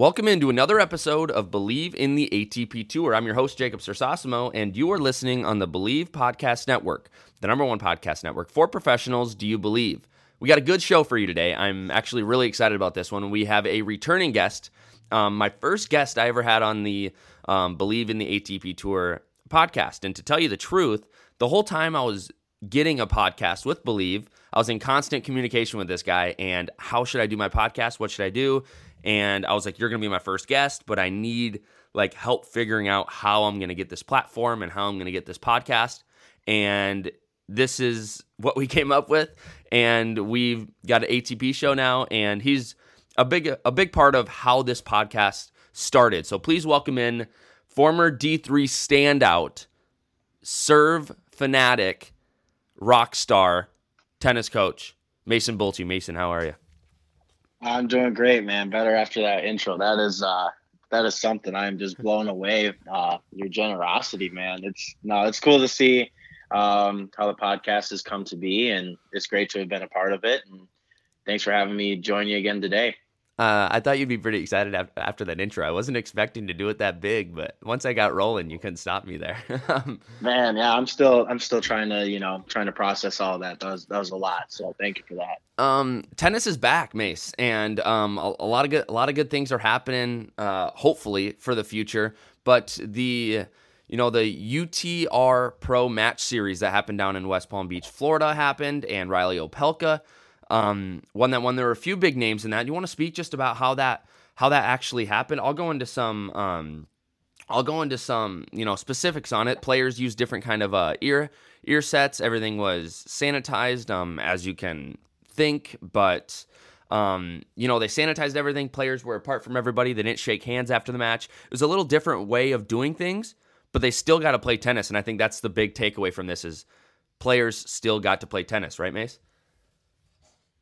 Welcome into another episode of Bleav in the ATP Tour. I'm your host, Jacob Sersosimo, and you are listening on the Bleav Podcast Network, the number one podcast network for professionals. Do you believe? We got a good show for you today. I'm actually really excited about this one. We have a returning guest, um, my first guest I ever had on the um, Bleav in the ATP Tour podcast. And to tell you the truth, the whole time I was getting a podcast with Bleav, I was in constant communication with this guy. And how should I do my podcast? What should I do? And I was like, "You're gonna be my first guest, but I need like help figuring out how I'm gonna get this platform and how I'm gonna get this podcast." And this is what we came up with, and we've got an ATP show now, and he's a big a big part of how this podcast started. So please welcome in former D3 standout, serve fanatic, rock star, tennis coach Mason Bultje. Mason, how are you? I'm doing great, man. Better after that intro. That is uh that is something I'm just blown away. Uh your generosity, man. It's no, it's cool to see um how the podcast has come to be and it's great to have been a part of it. And thanks for having me join you again today. Uh, I thought you'd be pretty excited after that intro. I wasn't expecting to do it that big, but once I got rolling, you couldn't stop me there. Man, yeah, I'm still I'm still trying to you know trying to process all that. That was that was a lot. So thank you for that. Um, tennis is back, Mace, and um, a, a, lot of good a lot of good things are happening. Uh, hopefully for the future, but the you know the UTR Pro Match Series that happened down in West Palm Beach, Florida, happened, and Reilly Opelka um, won that one. There were a few big names in that. You want to speak just about how that how that actually happened? I'll go into some. Um, I'll go into some you know specifics on it. Players use different kind of uh, ear ear sets. Everything was sanitized, um, as you can think, but. Um, you know, they sanitized everything. Players were apart from everybody. They didn't shake hands after the match. It was a little different way of doing things, but they still got to play tennis. And I think that's the big takeaway from this is players still got to play tennis, right, Mace?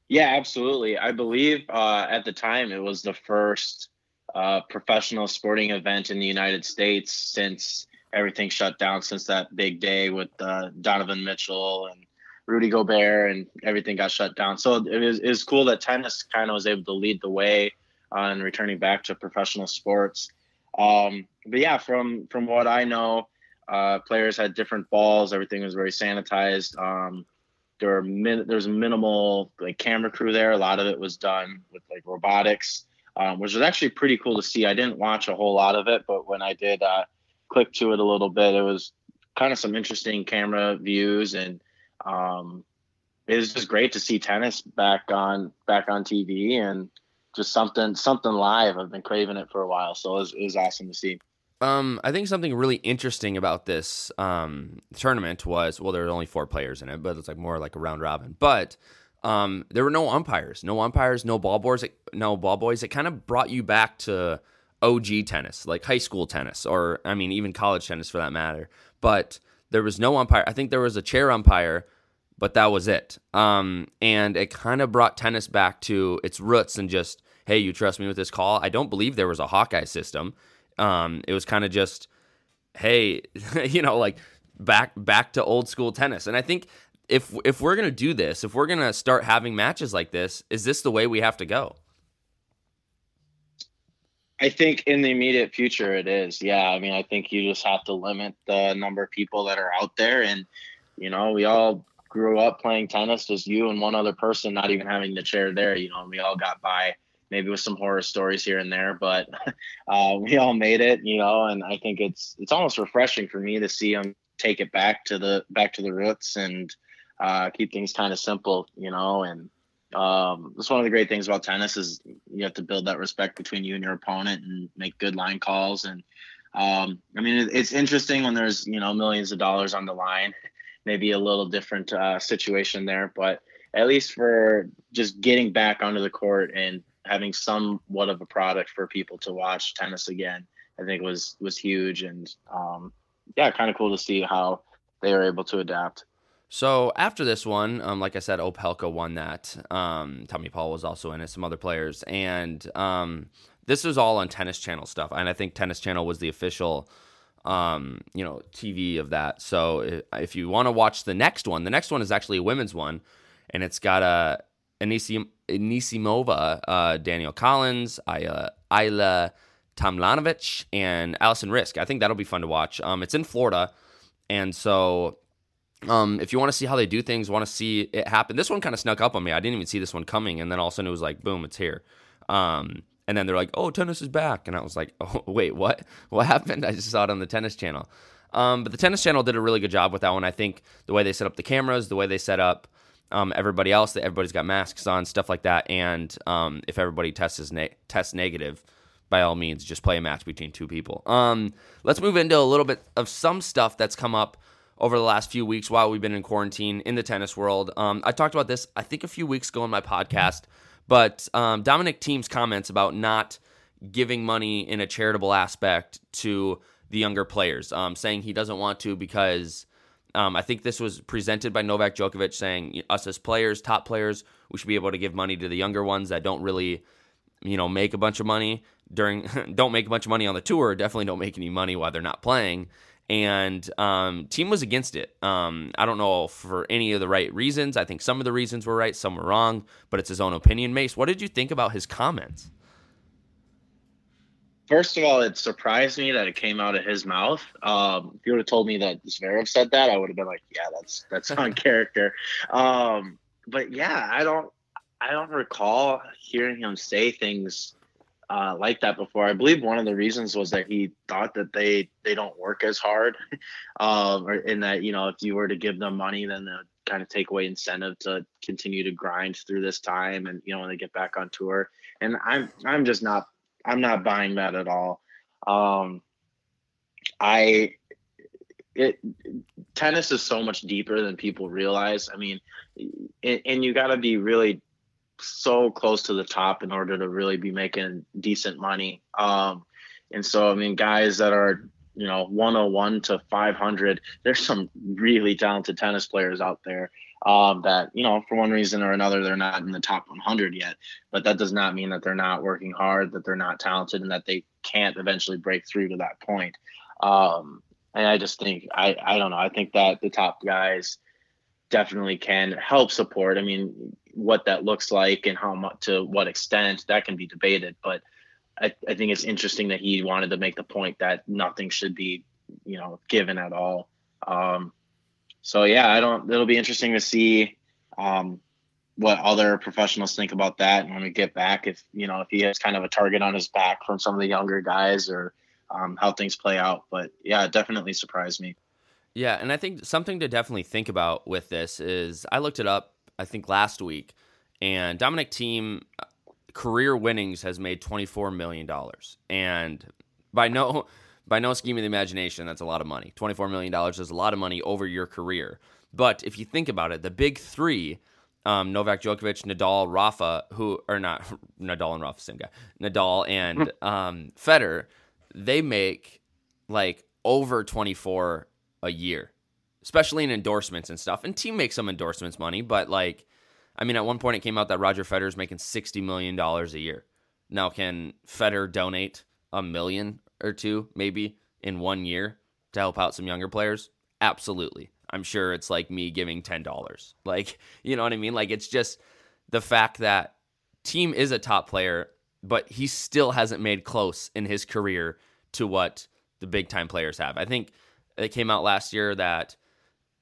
Yeah, absolutely. I believe uh, at the time it was the first uh, professional sporting event in the United States since everything shut down, since that big day with uh, Donovan Mitchell and Rudy Gobert and everything got shut down. So it is, it is cool that tennis kind of was able to lead the way on returning back to professional sports. Um, but yeah, from from what I know, uh, players had different balls. Everything was very sanitized. Um, there were min- there's minimal like camera crew there. A lot of it was done with like robotics, um, which was actually pretty cool to see. I didn't watch a whole lot of it, but when I did uh, click to it a little bit, it was kind of some interesting camera views, and um, it was just great to see tennis back on back on TV and just something something live. I've been craving it for a while, so it was, it was awesome to see. Um, I think something really interesting about this um, tournament was well, there were only four players in it, but it's like more like a round robin. But um, there were no umpires, no umpires, no ball boys, no ball boys. It kind of brought you back to OG tennis, like high school tennis, or I mean, even college tennis for that matter. But there was no umpire. I think there was a chair umpire, but that was it. Um, and it kind of brought tennis back to its roots and just, hey, you trust me with this call? I don't believe there was a Hawkeye system. Um, it was kind of just, hey, you know, like back back to old school tennis. And I think if if we're gonna do this, if we're gonna start having matches like this, is this the way we have to go? I think in the immediate future it is. Yeah. I mean, I think you just have to limit the number of people that are out there. And, you know, we all grew up playing tennis, just you and one other person, not even having the chair there. You know, and we all got by maybe with some horror stories here and there, but uh, we all made it, you know. And I think it's it's almost refreshing for me to see them take it back to the back to the roots and uh, keep things kind of simple, you know. And um, that's one of the great things about tennis is you have to build that respect between you and your opponent and make good line calls. And um, I mean, it's interesting when there's you know millions of dollars on the line. Maybe a little different uh, situation there, but at least for just getting back onto the court and having somewhat of a product for people to watch tennis again, I think was was huge and um, yeah, kind of cool to see how they were able to adapt. So after this one, um, like I said, Opelka won that. Um, Tommy Paul was also in it, some other players, and um, this was all on Tennis Channel stuff. And I think Tennis Channel was the official, um, you know, TV of that. So if you want to watch the next one, the next one is actually a women's one, and it's got a Anisim, Anisimova, uh, Danielle Collins, Ayla, Ajla Tomljanovic, and Alison Riske. I think that'll be fun to watch. Um, it's in Florida, and so um, if you want to see how they do things, want to see it happen. This one kind of snuck up on me. I didn't even see this one coming, and then all of a sudden it was like, boom, it's here. Um, and then they're like, oh, tennis is back, and I was like, oh, wait, what? What happened? I just saw it on the tennis channel. Um, but the tennis channel did a really good job with that one. I think the way they set up the cameras, the way they set up um, everybody else, that everybody's got masks on, stuff like that. And um, if everybody tests ne- tests negative, by all means, just play a match between two people. Um, let's move into a little bit of some stuff that's come up over the last few weeks while we've been in quarantine in the tennis world. Um, I talked about this, I think, a few weeks ago in my podcast, but um, Dominic Thiem's comments about not giving money in a charitable aspect to the younger players, um, saying he doesn't want to because um, I think this was presented by Novak Djokovic saying us as players, top players, we should be able to give money to the younger ones that don't really, you know, make a bunch of money during, don't make a bunch of money on the tour, definitely don't make any money while they're not playing and um, Thiem was against it. Um, I don't know for any of the right reasons. I think some of the reasons were right, some were wrong, but it's his own opinion. Mace, what did you think about his comments? First of all, it surprised me that it came out of his mouth. Um, if you would have told me that Zverev said that, I would have been like, "Yeah, that's that's on character." Um, but yeah, I don't, I don't recall hearing him say things uh, like that before. I believe one of the reasons was that he thought that they they don't work as hard, um, or in that you know if you were to give them money, then they kind of take away incentive to continue to grind through this time, and you know when they get back on tour. And I'm I'm just not I'm not buying that at all. Um, I it tennis is so much deeper than people realize. I mean, and, and you got to be really so close to the top in order to really be making decent money. Um, and so, I mean, guys that are, you know, 101 to 500, there's some really talented tennis players out there um, that, you know, for one reason or another, they're not in the top 100 yet. But that does not mean that they're not working hard, that they're not talented, and that they can't eventually break through to that point. Um, and I just think, I, I don't know, I think that the top guys definitely can help support. I mean, what that looks like and how much to what extent that can be debated. But I, I think it's interesting that he wanted to make the point that nothing should be, you know, given at all. Um, so yeah, I don't. It'll be interesting to see um, what other professionals think about that and when we get back. If you know, if he has kind of a target on his back from some of the younger guys, or um, how things play out. But yeah, it definitely surprised me. Yeah, and I think something to definitely think about with this is I looked it up I think last week, and Dominic Thiem uh, career winnings has made twenty four million dollars, and by no by no scheme of the imagination, that's a lot of money. Twenty four million dollars is a lot of money over your career. But if you think about it, the big three. Um, Novak Djokovic, Nadal, Rafa, who are not Nadal and Rafa, same guy. Nadal and um, Federer, they make like over 24 a year especially in endorsements and stuff. And Thiem makes some endorsements money, but like, I mean, at one point it came out that Roger Federer is making sixty million dollars a year. Now, can Federer donate a million or two, maybe in one year, to help out some younger players? Absolutely. I'm sure it's like me giving ten dollars. Like, you know what I mean? Like, it's just the fact that Thiem is a top player, but he still hasn't made close in his career to what the big time players have. I think it came out last year that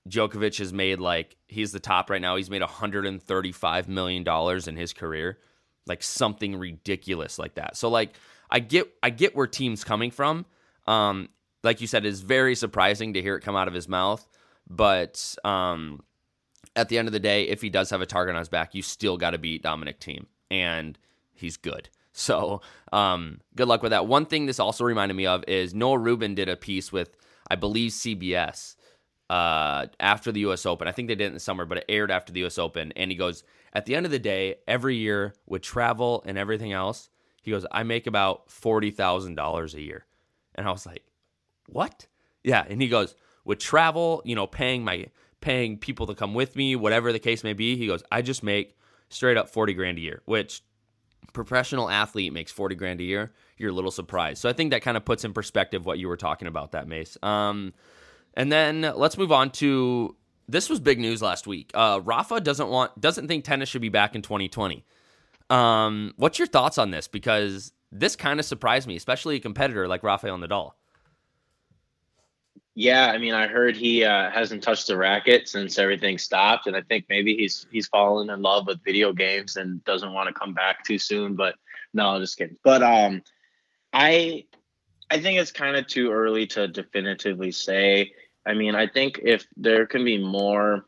Djokovic has made like he's the top right now. He's made 135 million dollars in his career. like something ridiculous like that. So like I get I get where Thiem's coming from. Um, like you said, it's very surprising to hear it come out of his mouth. But um, at the end of the day, if he does have a target on his back, you still got to beat Dominic Thiem, and he's good. So um, good luck with that. One thing this also reminded me of is Noah Rubin did a piece with, I believe, CBS uh, after the U.S. Open. I think they did it in the summer, but it aired after the U.S. Open. And he goes, at the end of the day, every year with travel and everything else, he goes, I make about forty thousand dollars a year. And I was like, what? Yeah. And he goes, with travel, you know, paying my paying people to come with me, whatever the case may be, he goes, I just make straight up 40 grand a year, which professional athlete makes 40 grand a year. You're a little surprised. So I think that kind of puts in perspective what you were talking about that Mace. Um, and then let's move on to this was big news last week. Uh, Rafa doesn't want doesn't think tennis should be back in 2020. Um, what's your thoughts on this? Because this kind of surprised me, especially a competitor like Rafael Nadal. Yeah, I mean, I heard he uh, hasn't touched the racket since everything stopped, and I think maybe he's he's fallen in love with video games and doesn't want to come back too soon. But no, I'm just kidding. But um, I I think it's kind of too early to definitively say. I mean, I think if there can be more,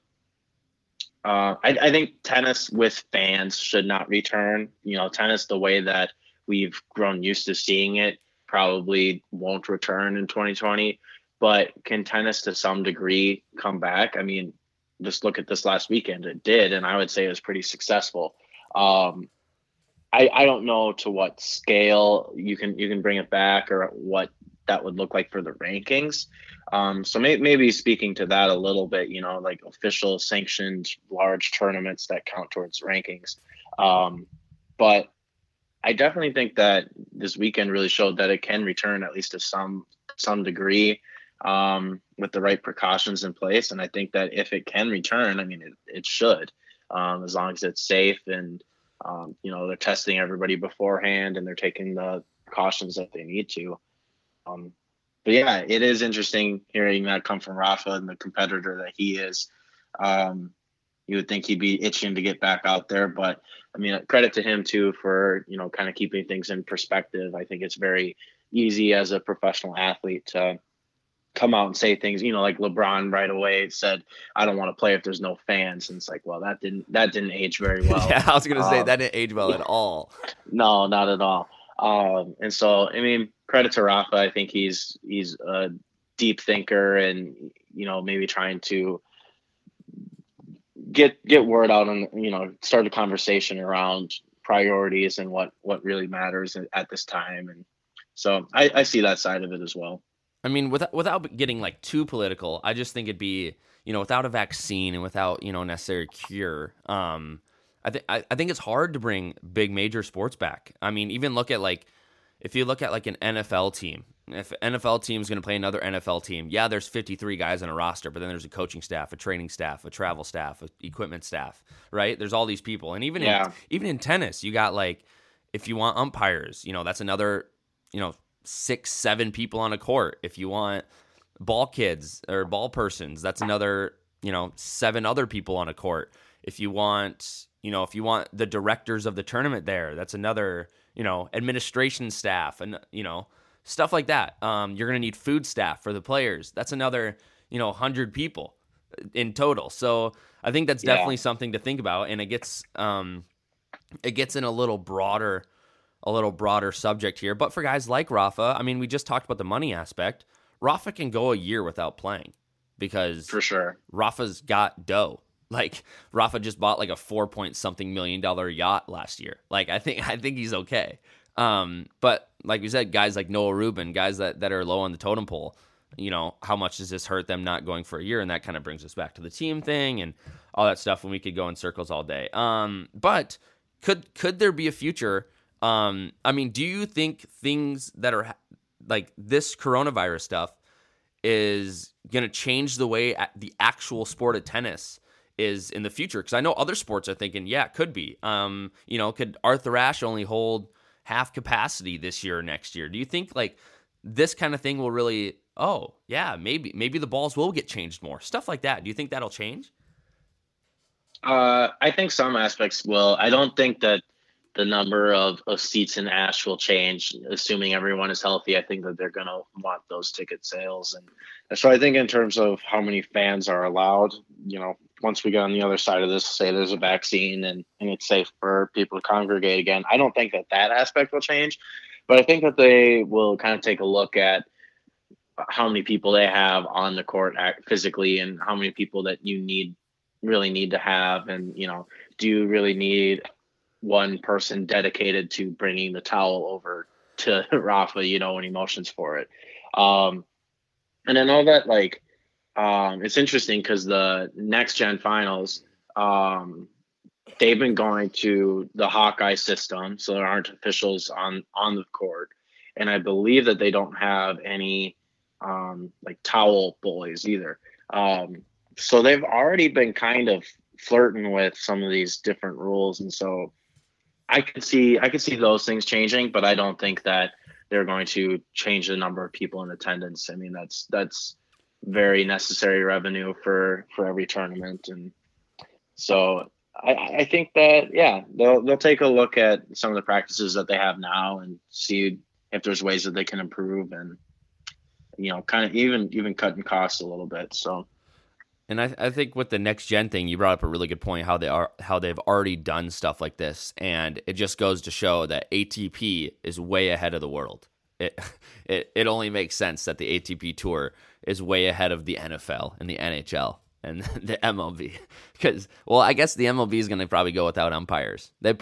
uh, I, I think tennis with fans should not return. You know, tennis the way that we've grown used to seeing it probably won't return in 2020 but can tennis to some degree come back? I mean, just look at this last weekend. It did, and I would say it was pretty successful. Um, I, I don't know to what scale you can you can bring it back or what that would look like for the rankings. Um, so may, maybe speaking to that a little bit, you know, like official sanctioned large tournaments that count towards rankings. Um, but I definitely think that this weekend really showed that it can return at least to some some degree um, with the right precautions in place. And I think that if it can return, I mean, it, it should, um, as long as it's safe and, um, you know, they're testing everybody beforehand and they're taking the cautions that they need to. Um, but yeah, it is interesting hearing that come from Rafa and the competitor that he is. Um, you would think he'd be itching to get back out there, but I mean, credit to him too for you know kind of keeping things in perspective. I think it's very easy as a professional athlete to come out and say things, you know, like LeBron right away said, "I don't want to play if there's no fans," and it's like, well, that didn't that didn't age very well. yeah, I was gonna say um, that didn't age well at all. No, not at all. Um, and so, I mean, credit to Rafa. I think he's he's a deep thinker, and you know, maybe trying to get get word out and you know start a conversation around priorities and what what really matters at this time and so I, I see that side of it as well I mean, without without getting like too political, I just think it'd be you know without a vaccine and without you know necessary cure. Um, I think I think it's hard to bring big major sports back. I mean, even look at like if you look at like an NFL team, if NFL team is going to play another NFL team, yeah, there's 53 guys on a roster, but then there's a coaching staff, a training staff, a travel staff, a equipment staff, right? There's all these people, and even yeah. in, even in tennis, you got like if you want umpires, you know, that's another you know six, seven people on a court. If you want ball kids or ball persons, that's another, you know, seven other people on a court. If you want, you know, if you want the directors of the tournament there, that's another, you know, administration staff and, you know, stuff like that. Um, you're going to need food staff for the players. That's another, you know, 100 people in total. So I think that's definitely yeah. something to think about. And it gets, um, it gets in a little broader a little broader subject here. But for guys like Rafa, I mean, we just talked about the money aspect. Rafa can go a year without playing because for sure Rafa's got dough. Like Rafa just bought like a four point something million dollar yacht last year. Like I think I think he's okay. Um, but like we said, guys like Noah Rubin, guys that, that are low on the totem pole, you know, how much does this hurt them not going for a year? And that kind of brings us back to the Thiem thing and all that stuff when we could go in circles all day. Um, but could could there be a future um, I mean, do you think things that are like this coronavirus stuff is going to change the way the actual sport of tennis is in the future? Because I know other sports are thinking, yeah, it could be. Um, you know, could Arthur Ashe only hold half capacity this year or next year? Do you think like this kind of thing will really? Oh, yeah, maybe maybe the balls will get changed more, stuff like that. Do you think that'll change? Uh, I think some aspects will. I don't think that the number of, of seats in Ashe will change, assuming everyone is healthy. I think that they're going to want those ticket sales. And so I think in terms of how many fans are allowed, you know, once we get on the other side of this, say there's a vaccine and, and it's safe for people to congregate again, I don't think that that aspect will change. But I think that they will kind of take a look at how many people they have on the court physically and how many people that you need really need to have and you know do you really need one person dedicated to bringing the towel over to Rafa, you know, he motions for it. Um, and I know that like um, it's interesting because the next gen finals, um, they've been going to the Hawkeye system, so there aren't officials on on the court, and I believe that they don't have any um, like towel boys either. Um, so they've already been kind of flirting with some of these different rules, and so I could see I could see those things changing, but I don't think that they're going to change the number of people in attendance. I mean, that's that's very necessary revenue for for every tournament, and so I, I think that yeah, they'll they'll take a look at some of the practices that they have now and see if there's ways that they can improve and you know kind of even even cutting costs a little bit. So and I, I think with the next gen thing, you brought up a really good point how they are how they've already done stuff like this, and it just goes to show that ATP is way ahead of the world. It it it only makes sense that the ATP tour is way ahead of the NFL and the NHL and the MLB because well, I guess the MLB is going to probably go without umpires. They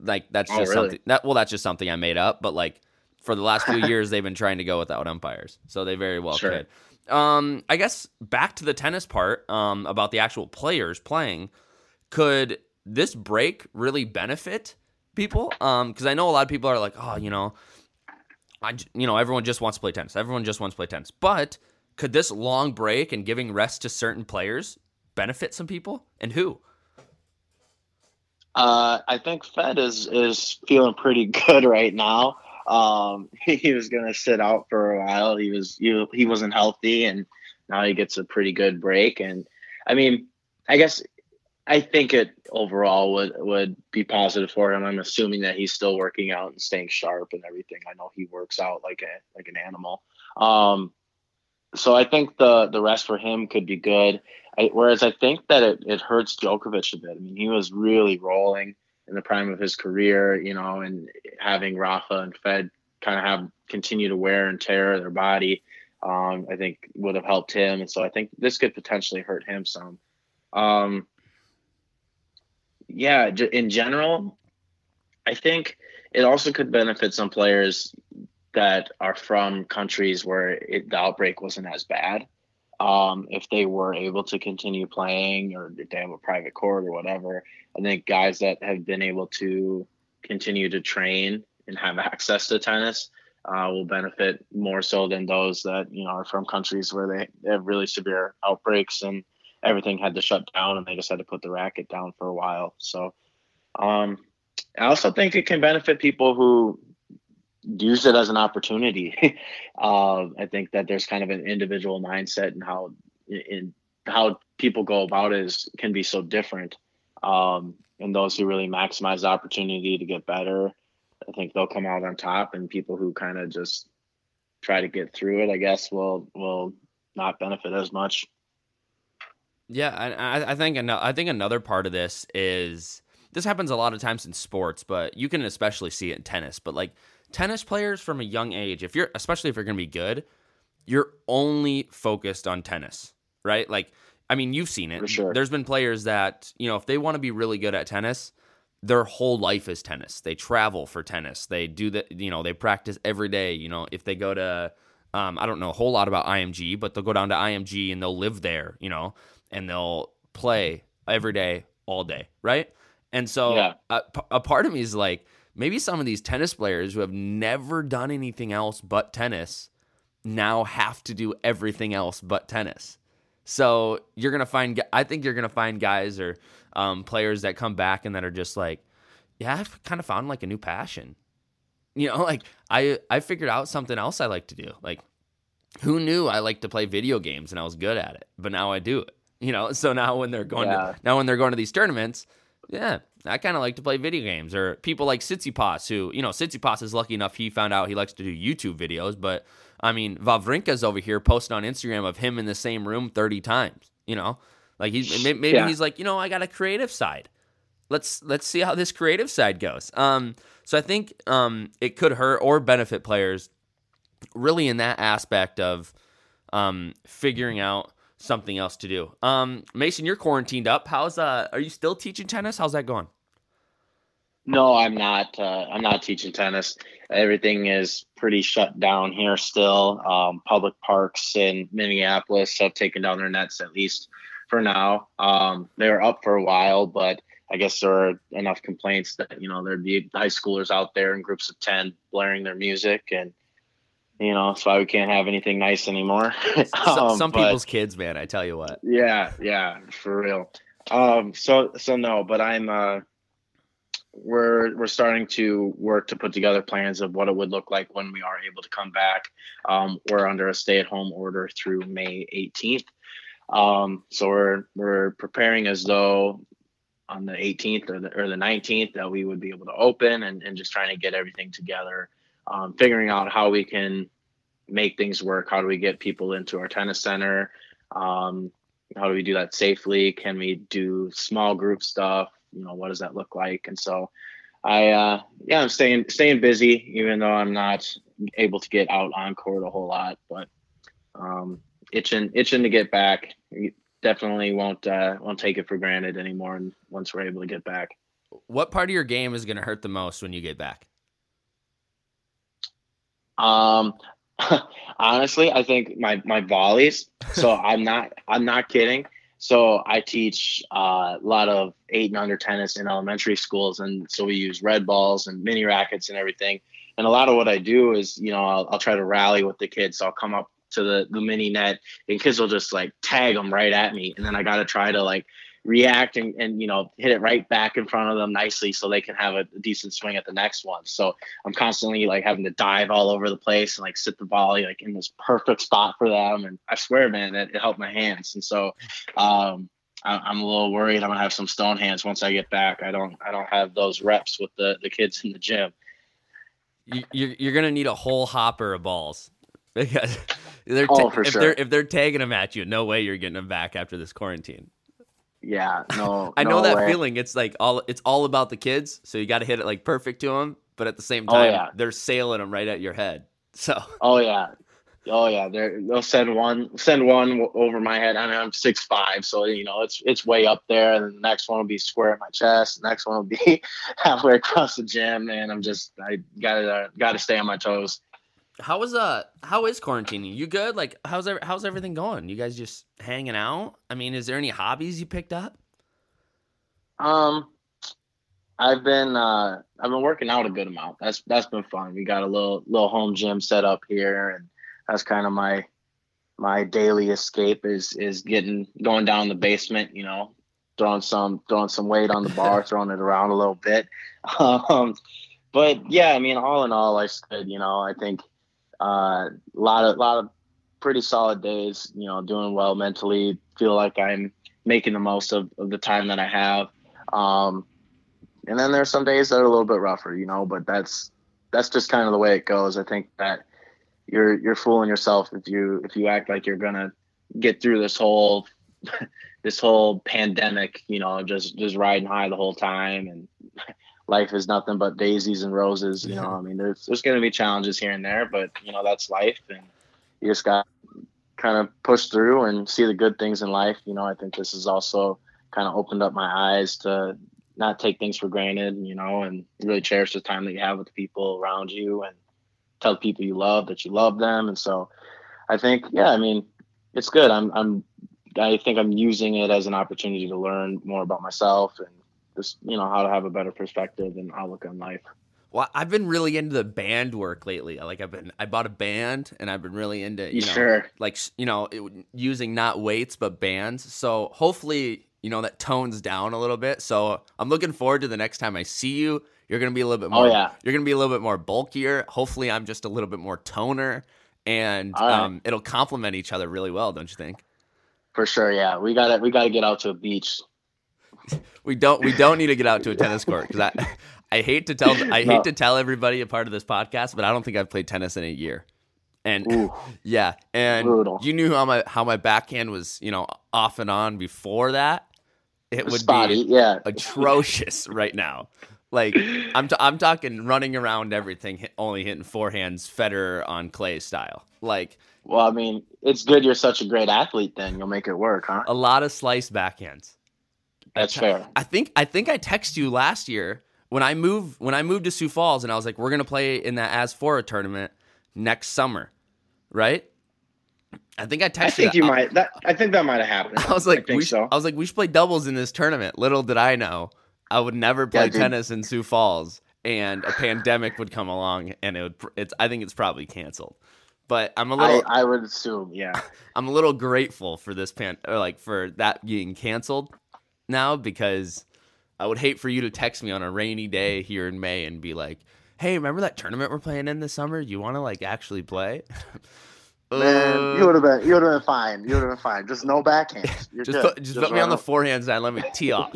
like that's oh, just really? something that well, that's just something I made up, but like for the last few years they've been trying to go without umpires, so they very well sure. could. Um, I guess back to the tennis part um, about the actual players playing. Could this break really benefit people? Um, because um, I know a lot of people are like, oh, you know, I, you know, everyone just wants to play tennis. Everyone just wants to play tennis. But could this long break and giving rest to certain players benefit some people, and who? Uh, I think Fed is is feeling pretty good right now. Um, he was going to sit out for a while. He was he, he wasn't healthy, and now he gets a pretty good break. And I mean, I guess I think it overall would would be positive for him. I'm assuming that he's still working out and staying sharp and everything. I know he works out like a like an animal. Um, so I think the the rest for him could be good. I, whereas I think that it, it hurts Djokovic a bit. I mean, he was really rolling in the prime of his career, you know, and having Rafa and Fed kind of have continue to wear and tear their body, um, I think would have helped him. And so I think this could potentially hurt him some. Um, yeah, in general, I think it also could benefit some players that are from countries where it, the outbreak wasn't as bad. Um, if they were able to continue playing or if they have a private court or whatever. I think guys that have been able to continue to train and have access to tennis uh, will benefit more so than those that you know are from countries where they, have really severe outbreaks and everything had to shut down and they just had to put the racket down for a while. So um, I also think it can benefit people who use it as an opportunity. uh, I think that there's kind of an individual mindset and how in how people go about it is can be so different. Um, and those who really maximize the opportunity to get better, I think they'll come out on top. And people who kind of just try to get through it, I guess, will will not benefit as much. Yeah, I, I think I think another part of this is this happens a lot of times in sports, but you can especially see it in tennis. But like tennis players from a young age, if you're especially if you're going to be good, you're only focused on tennis, right? Like I mean, you've seen it. Sure. There's been players that, you know, if they want to be really good at tennis, their whole life is tennis. They travel for tennis. They do the, you know, they practice every day. You know, if they go to, um, I don't know a whole lot about IMG, but they'll go down to IMG and they'll live there, you know, and they'll play every day, all day, right? And so yeah. a, a part of me is like, maybe some of these tennis players who have never done anything else but tennis now have to do everything else but tennis. So you're gonna find, I think you're gonna find guys or um, players that come back and that are just like, yeah, I've kind of found like a new passion. You know, like I I figured out something else I like to do. Like, who knew I like to play video games and I was good at it, but now I do it. You know, so now when they're going yeah. to now when they're going to these tournaments, yeah, I kind of like to play video games. Or people like Tsitsipas, who, you know, Tsitsipas is lucky enough he found out he likes to do YouTube videos. But, I mean, Wawrinka's over here posting on Instagram of him in the same room 30 times, you know? Like, he's maybe yeah. he's like, you know, I got a creative side. Let's let's see how this creative side goes. Um, so I think um, it could hurt or benefit players really in that aspect of um, figuring out something else to do. Um, Mason, you're quarantined up. How's uh? Are you still teaching tennis? How's that going? No, I'm not. Uh, I'm not teaching tennis. Everything is pretty shut down here still. Um, public parks in Minneapolis have taken down their nets at least for now. Um, they were up for a while, but I guess there are enough complaints that you know there'd be high schoolers out there in groups of ten blaring their music and you know, that's why we can't have anything nice anymore. um, some, but, people's kids, man, I tell you what. Yeah, yeah, for real. Um, so so no, but I'm uh we're we're starting to work to put together plans of what it would look like when we are able to come back. Um, we're under a stay-at-home order through May 18th. Um, so we're we're preparing as though on the 18th or the, or the 19th that we would be able to open and, and just trying to get everything together um, figuring out how we can make things work. How do we get people into our tennis center? Um, how do we do that safely? Can we do small group stuff? You know, what does that look like? And so, I uh, yeah, I'm staying staying busy, even though I'm not able to get out on court a whole lot. But um, itching itching to get back. Definitely won't uh, won't take it for granted anymore. Once we're able to get back, what part of your game is going to hurt the most when you get back? Um, honestly, I think my my volleys. So I'm not I'm not kidding. So I teach uh, a lot of eight and under tennis in elementary schools, and so we use red balls and mini rackets and everything. And a lot of what I do is, you know, I'll, I'll try to rally with the kids. So I'll come up to the the mini net, and kids will just like tag them right at me, and then I got to try to like react and, and you know hit it right back in front of them nicely so they can have a decent swing at the next one. So i'm constantly like having to dive all over the place and like sit the volley like in this perfect spot for them. And i swear man that it helped my hands. And so um I, am a little worried i'm gonna have some stone hands once i get back. I don't i don't have those reps with the the kids in the gym. You, you're, you're gonna need a whole hopper of balls. Because they're ta- oh, if sure. they're if they're tagging them at you no way you're getting them back after this quarantine yeah, no. I no know that way. feeling. It's like all it's all about the kids, so you got to hit it like perfect to them, but at the same oh, time, oh, yeah. they're sailing them right at your head. So. Oh yeah, oh yeah. They're, they'll send one send one over my head. I mean, I'm six five, so you know it's it's way up there, and the next one will be square at my chest. The next one will be halfway across the gym, and I'm just I gotta gotta stay on my toes. How is uh how is quarantining? You good? Like how's how's everything going? You guys just hanging out? I mean, is there any hobbies you picked up? Um I've been uh I've been working out a good amount. That's that's been fun. We got a little little home gym set up here and that's kind of my my daily escape is is getting going down the basement, you know, throwing some throwing some weight on the bar, throwing it around a little bit. Um but yeah, I mean all in all I good, you know. I think uh, a lot of lot of pretty solid days. You know, doing well mentally. Feel like I'm making the most of, of the time that I have. Um, and then there's some days that are a little bit rougher, you know, but that's that's just kind of the way it goes. I think that you're you're fooling yourself if you if you act like you're gonna get through this whole this whole pandemic, you know, just just riding high the whole time and life is nothing but daisies and roses. You know, I mean, there's there's going to be challenges here and there, but you know that's life, and you just got kind of push through and see the good things in life. You know, I think this has also kind of opened up my eyes to not take things for granted. You know, and really cherish the time that you have with the people around you, and tell people you love that you love them. And so, I think, yeah, I mean, it's good. I'm I'm I think I'm using it as an opportunity to learn more about myself and just you know how to have a better perspective and outlook on life. Well, I've been really into the band work lately. Like I've been, I bought a band, and I've been really into you know, sure. like you know, it, using not weights but bands. So hopefully, you know, that tones down a little bit. So I'm looking forward to the next time I see you. You're gonna be a little bit more. Oh, yeah. You're gonna be a little bit more bulkier. Hopefully, I'm just a little bit more toner, and right. um, it'll complement each other really well. Don't you think? For sure, yeah. We got to we got to get out to a beach we don't we don't need to get out to a tennis court because I I hate to tell I No. hate to tell everybody a part of this podcast, but I don't think I've played tennis in a year. And Ooh. yeah, and Brutal. you knew how my how my backhand was, you know, off and on before that. It would Spotty, be yeah. atrocious right now. Like I'm t- I'm talking running around everything, hit, only hitting forehands, Federer on clay style. Like Well, I mean, it's good you're such a great athlete. Then you'll make it work, huh? a lot of slice backhands. That's fair. I think I think I texted you last year when I moved when I moved to Sioux Falls and I was like, we're gonna play in that As Fora tournament next summer, right? I think I texted. I think that. you might. That I think that might have happened. I was like, I think we sh- so. I was like, we should play doubles in this tournament. Little did I know, I would never play Yeah, tennis in Sioux Falls, and a pandemic would come along, and it would. It's. I think it's probably canceled. But I'm a little. I, I would assume, yeah. I'm a little grateful for this pan or like for that being canceled now because I would hate for you to text me on a rainy day here in May and be like, "Hey, remember that tournament we're playing in this summer? You want to like actually play?" Man, Uh, you would have been you would have been fine. You would have been fine. Just no backhands. You're just put, just put me on the forehand side. Let me tee off.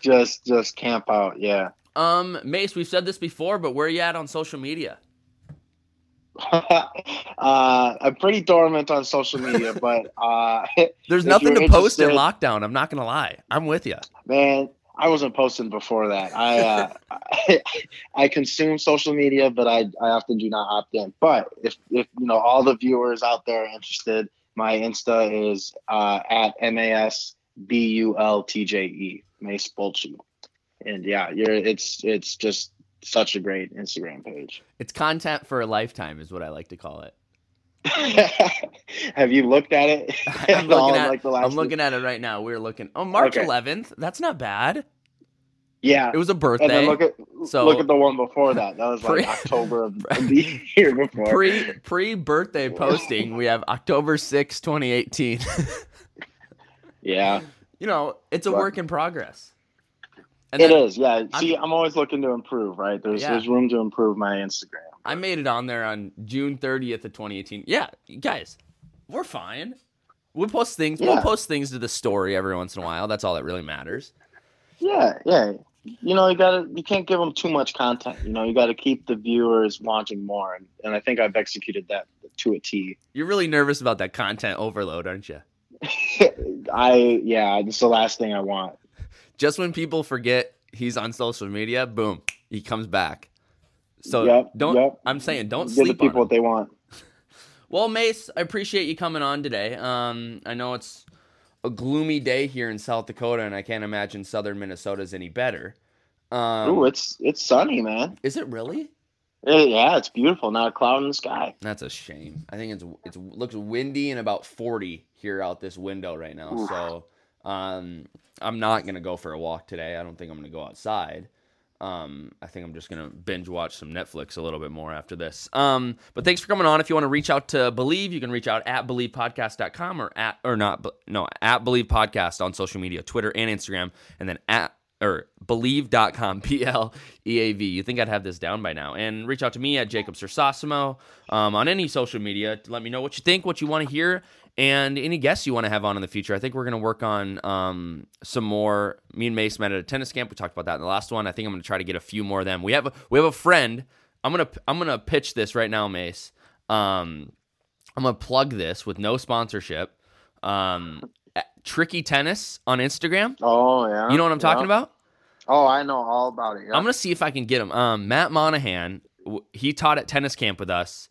Just just camp out. Yeah. Um, Mace, we've said this before, but where are you at on social media? uh, I'm pretty dormant on social media, but uh, There's nothing to post in lockdown. I'm not gonna lie. I'm with you. man, I wasn't posting before that. I uh, I, I consume social media, but I, I often do not opt in. But if if you know all the viewers out there are interested, my Insta is uh, at m a s b u l t j e Mace Bultje, and yeah, you're it's it's just such a great Instagram page. It's content for a lifetime, is what I like to call it. Have you looked at it? I'm looking at. like, I'm looking at it right now. We're looking. Oh, March Okay. 11th. That's not bad. Yeah, It was a and birthday. look at So- look at the one before that. That was like October of the year before. pre pre birthday posting. We have October 6, 2018. yeah, you know, it's a Right. work in progress. And it then is. Yeah. See, I'm, always looking to improve. Right. There's Yeah. there's room to improve my Instagram. I made it on there on June 30th of 2018. Yeah, guys, we're fine. We'll post things. We'll post things to the story every once in a while. That's all that really matters. Yeah. Yeah. You know, you gotta you can't give them too much content. You know, you got to keep the viewers wanting more, and, and I think I've executed that to a T. You're really nervous about that content overload, aren't you? I yeah, it's the last thing I want. Just when people forget he's on social media, boom, he comes back. So Yep, don't. yep. I'm saying don't Give the sleep on people what they want. Well, Mace, I appreciate you coming on today. Um, I know it's a gloomy day here in South Dakota, and I can't imagine southern Minnesota's any better. Um, Ooh, it's it's sunny, man. is it really? Eh, yeah, it's beautiful. Not a cloud in the sky. That's a shame. I think it's it's looks windy and about 40 here out this window right now. Oof. So um, I'm not gonna go for a walk today. I don't think I'm gonna go outside. Um, I think I'm just gonna binge watch some Netflix a little bit more after this. Um, but thanks for coming on. If you want to reach out to Bleav, you can reach out at bleavpodcast.com or at or not no at Bleav Podcast on social media, Twitter and Instagram, and then at or bleav.com, B L E A V. You think I'd have this down by now. And reach out to me at Jacob Sersasimo um, on any social media to let me know what you think, what you want to hear, and any guests you want to have on in the future. I think we're going to work on um, some more. Me and Mace met at a tennis camp. We talked about that in the last one. I think I'm going to try to get a few more of them. We have a, we have a friend. I'm gonna I'm gonna pitch this right now, Mace. Um, I'm gonna plug this with no sponsorship. Um, Tricky Tennis on Instagram. Oh yeah. You know what I'm talking Yeah. about? Oh, I know all about it. Yeah. I'm gonna see if I can get him. Um, Matt Monahan, he taught at tennis camp with us,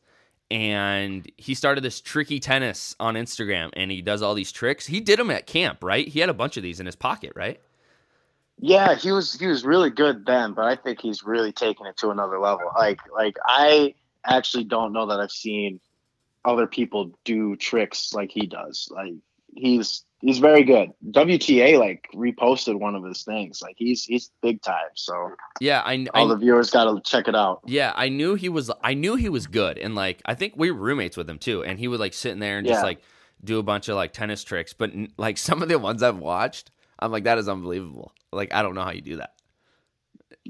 and he started this tricky tennis on Instagram, and he does all these tricks. He did them at camp, right? He had a bunch of these in his pocket, right? Yeah, he was he was really good then, but I think he's really taken it to another level. Like like I actually don't know that I've seen other people do tricks like he does. Like he's he's very good. WTA like reposted one of his things. Like he's he's big time. So Yeah, I, all I the viewers got to check it out. yeah, I knew he was. I knew he was good, and like I think we were roommates with him too, and he would like sitting there and just like do a bunch of like tennis tricks. But like some of the ones I've watched, I'm like that is unbelievable. Like I don't know how you do that.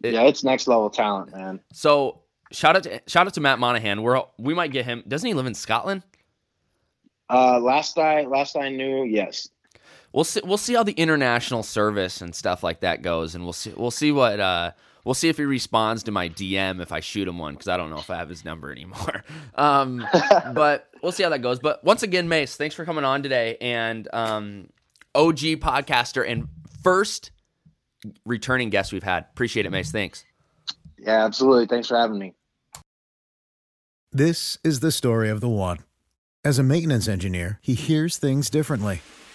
It- yeah, it's next level talent, man. So shout out to shout out to Matt Monahan. We're we might get him. Doesn't he live in Scotland? Uh, last I last I knew, yes. We'll see we'll see how the international service and stuff like that goes, and we'll see we'll see what uh, we'll see if he responds to my DM if I shoot him one because I don't know if I have his number anymore. Um, but we'll see how that goes. But once again, Mace, thanks for coming on today, and um, OG podcaster and first returning guest we've had. Appreciate it, Mace. Thanks. Yeah, absolutely. Thanks for having me. This is the story of the one. As a maintenance engineer, he hears things differently.